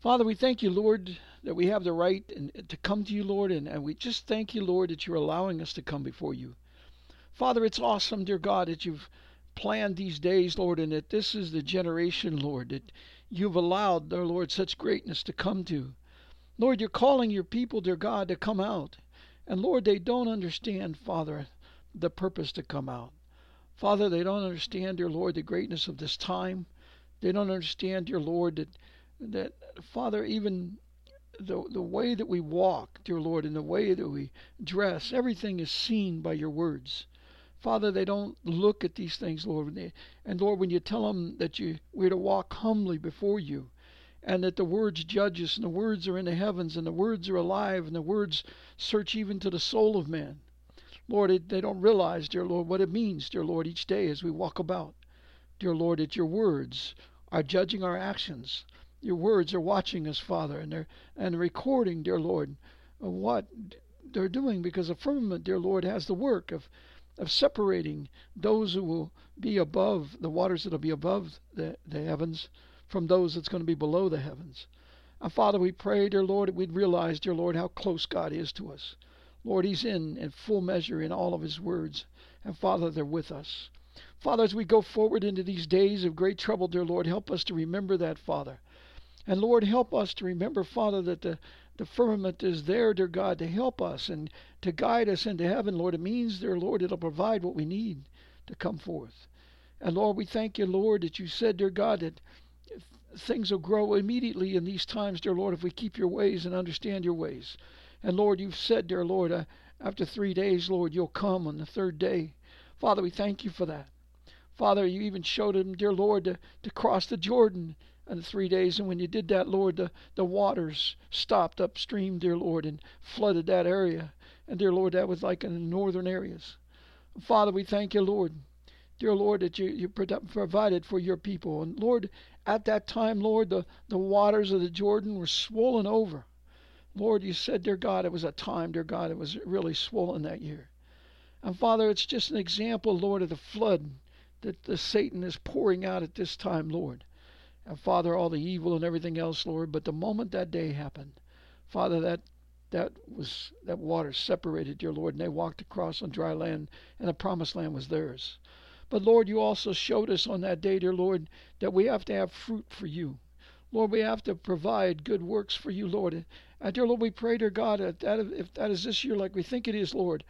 Father, we thank you, Lord, that we have the right uh, to come to you, Lord, and, and we just thank you, Lord, that you're allowing us to come before you. Father, it's awesome, dear God, that you've planned these days, Lord, and that this is the generation, Lord, that you've allowed, dear Lord, such greatness to come to. Lord, you're calling your people, dear God, to come out. And Lord, they don't understand, Father, the purpose to come out. Father, they don't understand, dear Lord, the greatness of this time. They don't understand, dear Lord, that that Father, even the the way that we walk, dear Lord, and the way that we dress, everything is seen by your words. Father, they don't look at these things, Lord. And Lord, when you tell them that you we're to walk humbly before you, and that the words judge us, and the words are in the heavens, and the words are alive, and the words search even to the soul of man. Lord, it, they don't realize, dear Lord, what it means, dear Lord, each day as we walk about. Dear Lord, that your words are judging our actions. Your words are watching us, Father, and they're and recording, dear Lord, what they're doing because the firmament, dear Lord, has the work of of separating those who will be above the waters that'll be above the, the heavens from those that's going to be below the heavens. And Father, we pray, dear Lord, that we'd realize, dear Lord, how close God is to us. Lord, He's in in full measure in all of His words. And Father, they're with us. Father, as we go forward into these days of great trouble, dear Lord, help us to remember that, Father. And Lord, help us to remember, Father, that the, the firmament is there, dear God, to help us and to guide us into heaven, Lord. It means, dear Lord, it'll provide what we need to come forth. And Lord, we thank you, Lord, that you said, dear God, that things will grow immediately in these times, dear Lord, if we keep your ways and understand your ways. And Lord, you've said, dear Lord, uh, after three days, Lord, you'll come on the third day. Father, we thank you for that. Father, you even showed him, dear Lord, to, to cross the Jordan in three days. And when you did that, Lord, the, the waters stopped upstream, dear Lord, and flooded that area. And dear Lord, that was like in the northern areas. Father, we thank you, Lord. Dear Lord, that you, you provided for your people. And Lord, at that time, Lord, the, the waters of the Jordan were swollen over. Lord, you said, dear God, it was a time, dear God, it was really swollen that year. And Father, it's just an example, Lord, of the flood that the Satan is pouring out at this time, Lord. And Father, all the evil and everything else, Lord. But the moment that day happened, Father, that that was that water separated, dear Lord, and they walked across on dry land, and the promised land was theirs. But Lord, you also showed us on that day, dear Lord, that we have to have fruit for you. Lord, we have to provide good works for you, Lord. And dear Lord, we pray, dear God, that if that is this year like we think it is, Lord,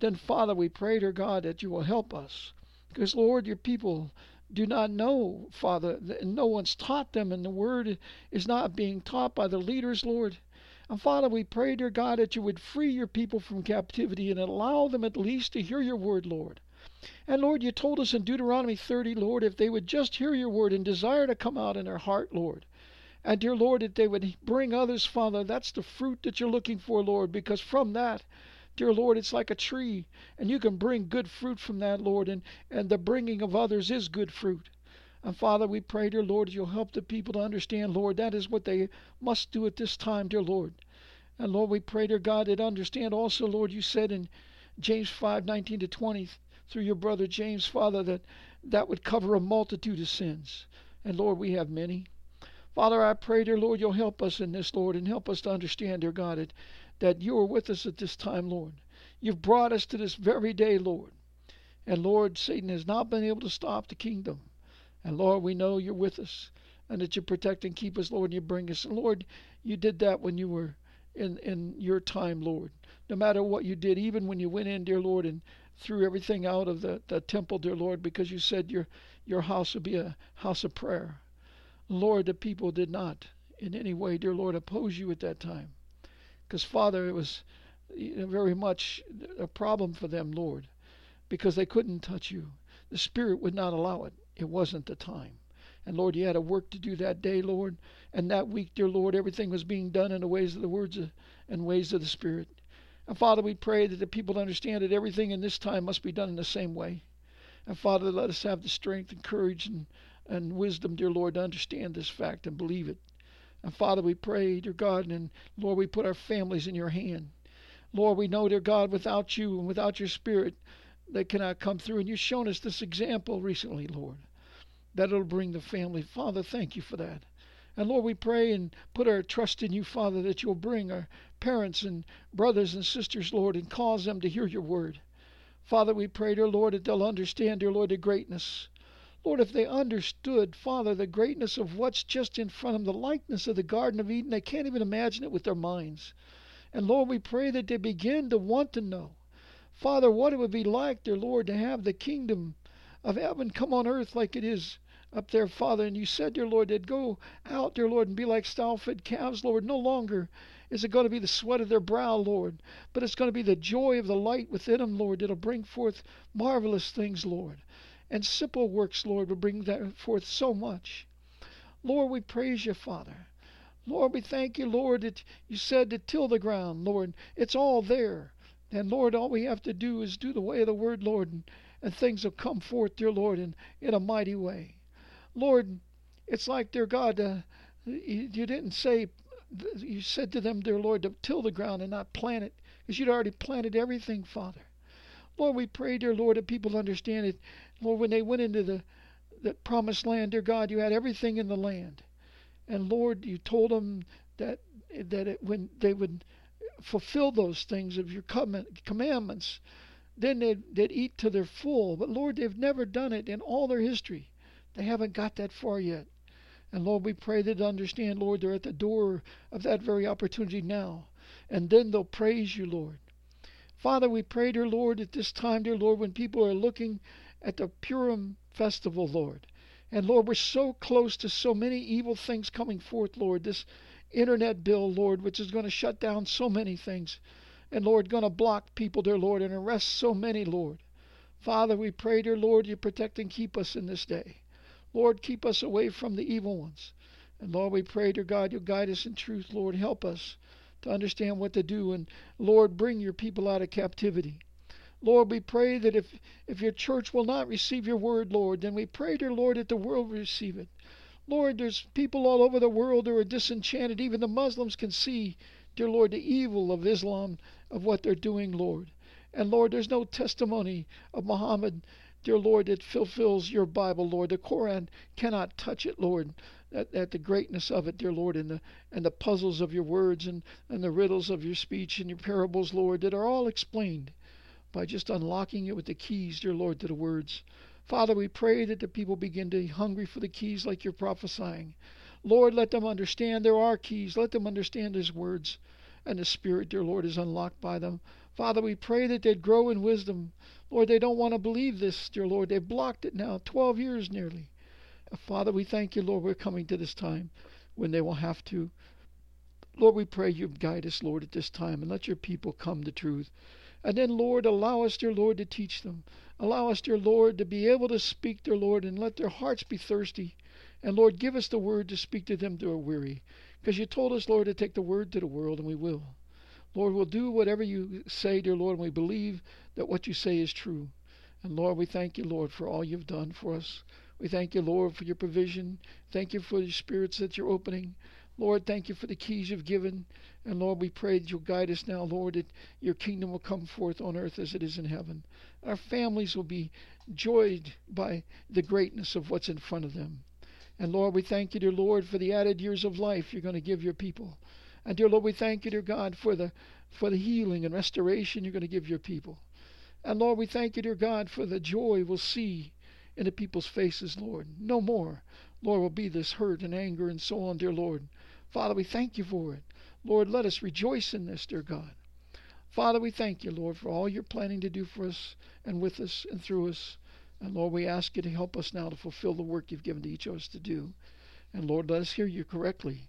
then Father, we pray, dear God, that you will help us. Because, Lord, your people do not know, Father, no one's taught them, and the word is not being taught by the leaders, Lord. And Father, we pray, dear God, that you would free your people from captivity and allow them at least to hear your word, Lord. And Lord, you told us in Deuteronomy 30, Lord, if they would just hear your word and desire to come out in their heart, Lord. And dear Lord, that they would bring others, Father. That's the fruit that you're looking for, Lord, because from that, dear Lord, it's like a tree. And you can bring good fruit from that, Lord. And, and the bringing of others is good fruit. And Father, we pray, dear Lord, you'll help the people to understand, Lord, that is what they must do at this time, dear Lord. And Lord, we pray, dear God, that understand also, Lord, you said in James 5 19 to 20, through your brother James, Father, that that would cover a multitude of sins. And Lord, we have many. Father, I pray, dear Lord, you'll help us in this, Lord, and help us to understand, dear God, that, that you are with us at this time, Lord. You've brought us to this very day, Lord. And Lord, Satan has not been able to stop the kingdom. And Lord, we know you're with us and that you protect and keep us, Lord, and you bring us. And Lord, you did that when you were in, in your time, Lord. No matter what you did, even when you went in, dear Lord, and threw everything out of the, the temple, dear Lord, because you said your, your house would be a house of prayer. Lord, the people did not in any way, dear Lord, oppose you at that time. Because, Father, it was very much a problem for them, Lord, because they couldn't touch you. The Spirit would not allow it. It wasn't the time. And Lord, you had a work to do that day, Lord. And that week, dear Lord, everything was being done in the ways of the words of, and ways of the Spirit. And Father, we pray that the people understand that everything in this time must be done in the same way. And Father, let us have the strength and courage and, and wisdom, dear Lord, to understand this fact and believe it. And Father, we pray, dear God, and Lord, we put our families in your hand. Lord, we know, dear God, without you and without your Spirit, they cannot come through. And you've shown us this example recently, Lord, that it'll bring the family. Father, thank you for that. And Lord, we pray and put our trust in you, Father, that you'll bring our parents and brothers and sisters, Lord, and cause them to hear your word. Father, we pray, dear Lord, that they'll understand, dear Lord, the greatness. Lord, if they understood, Father, the greatness of what's just in front of them, the likeness of the Garden of Eden, they can't even imagine it with their minds. And Lord, we pray that they begin to want to know, Father, what it would be like, dear Lord, to have the kingdom of heaven come on earth like it is up there, Father. And you said, dear Lord, they'd go out, dear Lord, and be like stall fed calves, Lord. No longer is it going to be the sweat of their brow, Lord, but it's going to be the joy of the light within them, Lord, that'll bring forth marvelous things, Lord. And simple works, Lord, will bring forth so much. Lord, we praise you, Father. Lord, we thank you, Lord, that you said to till the ground, Lord. It's all there. And Lord, all we have to do is do the way of the word, Lord, and, and things will come forth, dear Lord, in, in a mighty way. Lord, it's like, dear God, uh, you, you didn't say, you said to them, dear Lord, to till the ground and not plant it, because you'd already planted everything, Father. Lord, we pray, dear Lord, that people understand it. Lord, when they went into the, the promised land, dear God, you had everything in the land. And Lord, you told them that that it, when they would fulfill those things of your commandments, then they'd, they'd eat to their full. But Lord, they've never done it in all their history. They haven't got that far yet. And Lord, we pray that they understand, Lord, they're at the door of that very opportunity now. And then they'll praise you, Lord. Father, we pray, dear Lord, at this time, dear Lord, when people are looking at the Purim festival, Lord, and Lord, we're so close to so many evil things coming forth, Lord. This internet bill, Lord, which is going to shut down so many things. And Lord, going to block people, dear Lord, and arrest so many, Lord. Father, we pray, dear Lord, you protect and keep us in this day. Lord, keep us away from the evil ones. And Lord, we pray, dear God, you'll guide us in truth. Lord, help us to understand what to do. And Lord, bring your people out of captivity. Lord, we pray that if, if your church will not receive your word, Lord, then we pray, dear Lord, that the world will receive it. Lord, there's people all over the world who are disenchanted. Even the Muslims can see, dear Lord, the evil of Islam, of what they're doing, Lord. And Lord, there's no testimony of Muhammad, dear Lord, that fulfills your Bible, Lord. The Koran cannot touch it, Lord. At, at the greatness of it, dear Lord, and the and the puzzles of your words and, and the riddles of your speech and your parables, Lord, that are all explained by just unlocking it with the keys, dear Lord, to the words. Father, we pray that the people begin to be hungry for the keys like you're prophesying. Lord, let them understand there are keys. Let them understand His words. And the Spirit, dear Lord, is unlocked by them. Father, we pray that they'd grow in wisdom. Lord, they don't want to believe this, dear Lord. They've blocked it now, 12 years nearly. Father, we thank you, Lord, we're coming to this time when they will have to. Lord, we pray you guide us, Lord, at this time and let your people come to truth. And then, Lord, allow us, dear Lord, to teach them. Allow us, dear Lord, to be able to speak, dear Lord, and let their hearts be thirsty. And Lord, give us the word to speak to them who are weary. Because you told us, Lord, to take the word to the world, and we will. Lord, we'll do whatever you say, dear Lord, and we believe that what you say is true. And Lord, we thank you, Lord, for all you've done for us. We thank you, Lord, for your provision. Thank you for the spirits that you're opening. Lord, thank you for the keys you've given. And Lord, we pray that you'll guide us now, Lord, that your kingdom will come forth on earth as it is in heaven. Our families will be joyed by the greatness of what's in front of them. And Lord, we thank you, dear Lord, for the added years of life you're going to give your people. And dear Lord, we thank you, dear God, for the for the healing and restoration you're going to give your people. And Lord, we thank you, dear God, for the joy we'll see in the people's faces, Lord. No more, Lord, will be this hurt and anger and so on, dear Lord. Father, we thank you for it. Lord, let us rejoice in this, dear God. Father, we thank you, Lord, for all you're planning to do for us and with us and through us. And Lord, we ask you to help us now to fulfill the work you've given to each of us to do. And Lord, let us hear you correctly.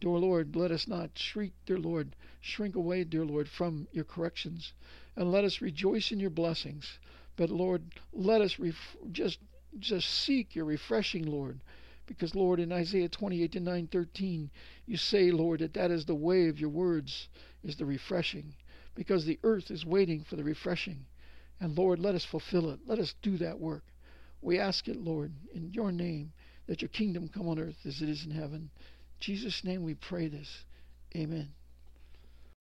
Dear Lord, let us not shriek, dear Lord, shrink away, dear Lord, from your corrections. And let us rejoice in your blessings. But Lord, let us ref- just just seek your refreshing, Lord, Because, Lord, in Isaiah 28 to 9, 13, you say, Lord, that that is the way of your words, is the refreshing. Because the earth is waiting for the refreshing. And, Lord, let us fulfill it. Let us do that work. We ask it, Lord, in your name, that your kingdom come on earth as it is in heaven. In Jesus' name we pray this. Amen.